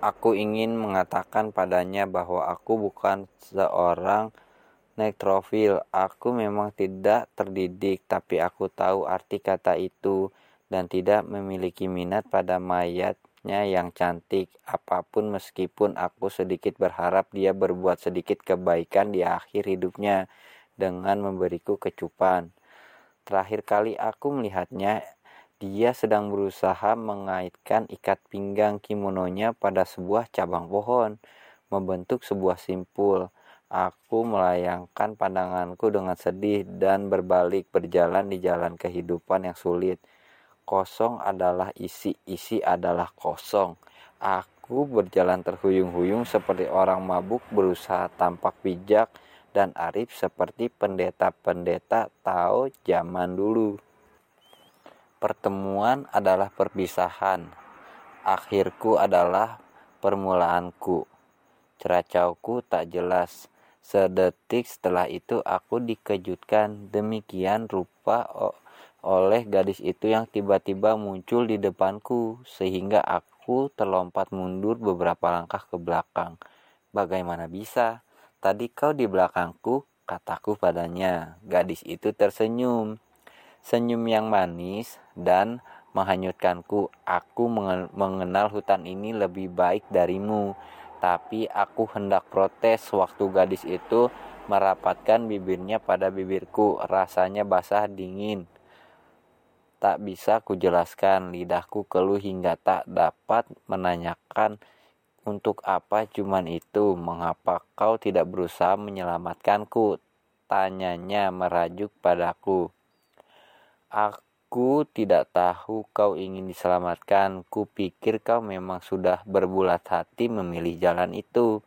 Aku ingin mengatakan padanya bahwa aku bukan seorang nektrofil. Aku memang tidak terdidik, tapi aku tahu arti kata itu dan tidak memiliki minat pada mayatnya yang cantik. Apa pun meskipun aku sedikit berharap dia berbuat sedikit kebaikan di akhir hidupnya dengan memberiku kecupan. Terakhir kali aku melihatnya, dia sedang berusaha mengaitkan ikat pinggang kimononya pada sebuah cabang pohon, membentuk sebuah simpul. Aku melayangkan pandanganku dengan sedih dan berbalik berjalan di jalan kehidupan yang sulit. Kosong adalah isi, isi adalah kosong. Aku berjalan terhuyung-huyung seperti orang mabuk berusaha tampak bijak dan arif seperti pendeta-pendeta Tao zaman dulu. Pertemuan adalah perpisahan. Akhirku adalah permulaanku. Ceracauku tak jelas. Sedetik setelah itu aku dikejutkan demikian rupa oleh gadis itu yang tiba-tiba muncul di depanku sehingga aku terlompat mundur beberapa langkah ke belakang. Bagaimana bisa? Tadi kau di belakangku, kataku padanya. Gadis itu tersenyum senyum yang manis dan menghanyutkanku. Aku mengenal hutan ini lebih baik darimu, tapi aku hendak protes waktu gadis itu merapatkan bibirnya pada bibirku. Rasanya basah dingin. Tak bisa kujelaskan, lidahku keluh hingga tak dapat menanyakan untuk apa cuman itu, mengapa kau tidak berusaha menyelamatkanku? Tanyanya merajuk padaku. Aku tidak tahu kau ingin diselamatkan. Kupikir kau memang sudah berbulat hati memilih jalan itu.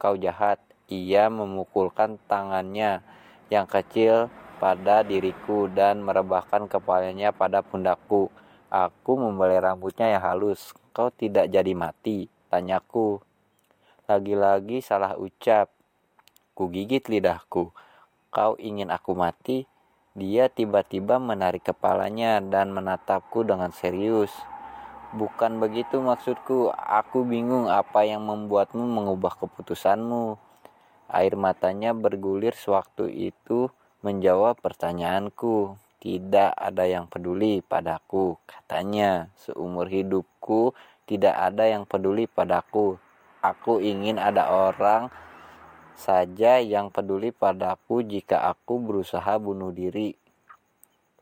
Kau jahat. Ia memukulkan tangannya yang kecil pada diriku dan merebahkan kepalanya pada pundakku. Aku membelai rambutnya yang halus. Kau tidak jadi mati, tanyaku. Lagi-lagi salah ucap. Ku gigit lidahku. Kau ingin aku mati? Dia tiba-tiba menarik kepalanya dan menatapku dengan serius. Bukan begitu maksudku, aku bingung apa yang membuatmu mengubah keputusanmu. Air matanya bergulir sewaktu itu menjawab pertanyaanku. Tidak ada yang peduli padaku, katanya. Seumur hidupku tidak ada yang peduli padaku. Aku ingin ada orang saja yang peduli padaku jika aku berusaha bunuh diri.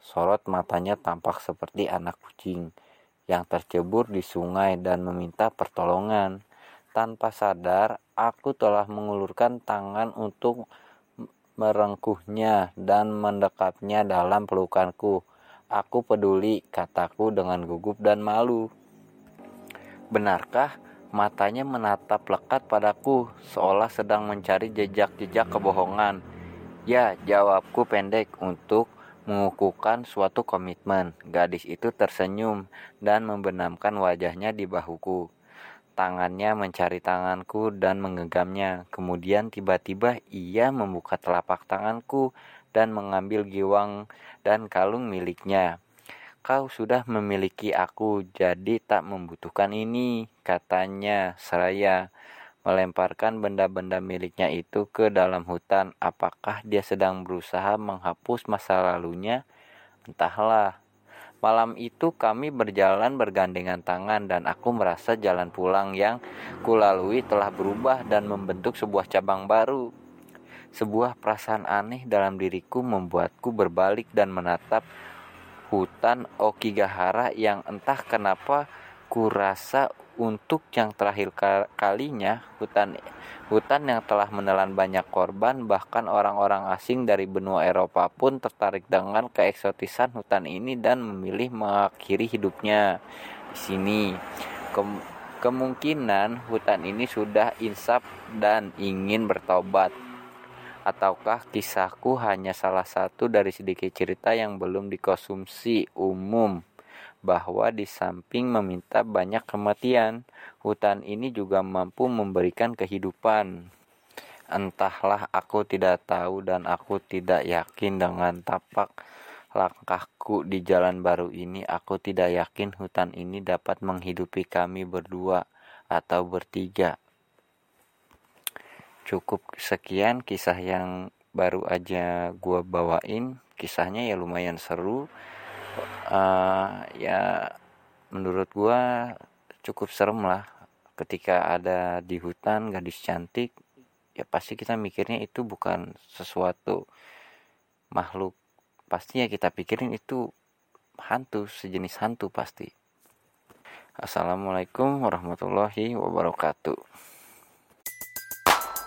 Sorot matanya tampak seperti anak kucing yang tercebur di sungai dan meminta pertolongan. Tanpa sadar, aku telah mengulurkan tangan untuk merengkuhnya dan mendekapnya dalam pelukanku. Aku peduli, kataku dengan gugup dan malu. Benarkah Matanya menatap lekat padaku, seolah sedang mencari jejak-jejak kebohongan. Ya, jawabku pendek untuk mengukuhkan suatu komitmen. Gadis itu tersenyum dan membenamkan wajahnya di bahuku. Tangannya mencari tanganku dan mengeggamnya. Kemudian tiba-tiba ia membuka telapak tanganku dan mengambil giwang dan kalung miliknya. Kau sudah memiliki aku, jadi tak membutuhkan ini, katanya seraya melemparkan benda-benda miliknya itu ke dalam hutan. Apakah dia sedang berusaha menghapus masa lalunya? Entahlah. Malam itu kami berjalan bergandengan tangan dan aku merasa jalan pulang yang kulalui telah berubah dan membentuk sebuah cabang baru. Sebuah perasaan aneh dalam diriku membuatku berbalik dan menatap hutan Okigahara yang entah kenapa kurasa untuk yang terakhir kalinya hutan hutan yang telah menelan banyak korban bahkan orang-orang asing dari benua Eropa pun tertarik dengan keeksotisan hutan ini dan memilih mengakhiri hidupnya di sini. Kem Kemungkinan hutan ini sudah insaf dan ingin bertobat. Ataukah kisahku hanya salah satu dari sedikit cerita yang belum dikonsumsi umum bahwa di samping meminta banyak kematian, hutan ini juga mampu memberikan kehidupan. Entahlah aku tidak tahu dan aku tidak yakin dengan tapak langkahku di jalan baru ini, aku tidak yakin hutan ini dapat menghidupi kami berdua atau bertiga. Cukup sekian kisah yang baru aja gua bawain. Kisahnya ya lumayan seru. Uh, ya menurut gua cukup serem lah ketika ada di hutan gadis cantik ya pasti kita mikirnya itu bukan sesuatu makhluk pastinya kita pikirin itu hantu sejenis hantu pasti Assalamualaikum warahmatullahi wabarakatuh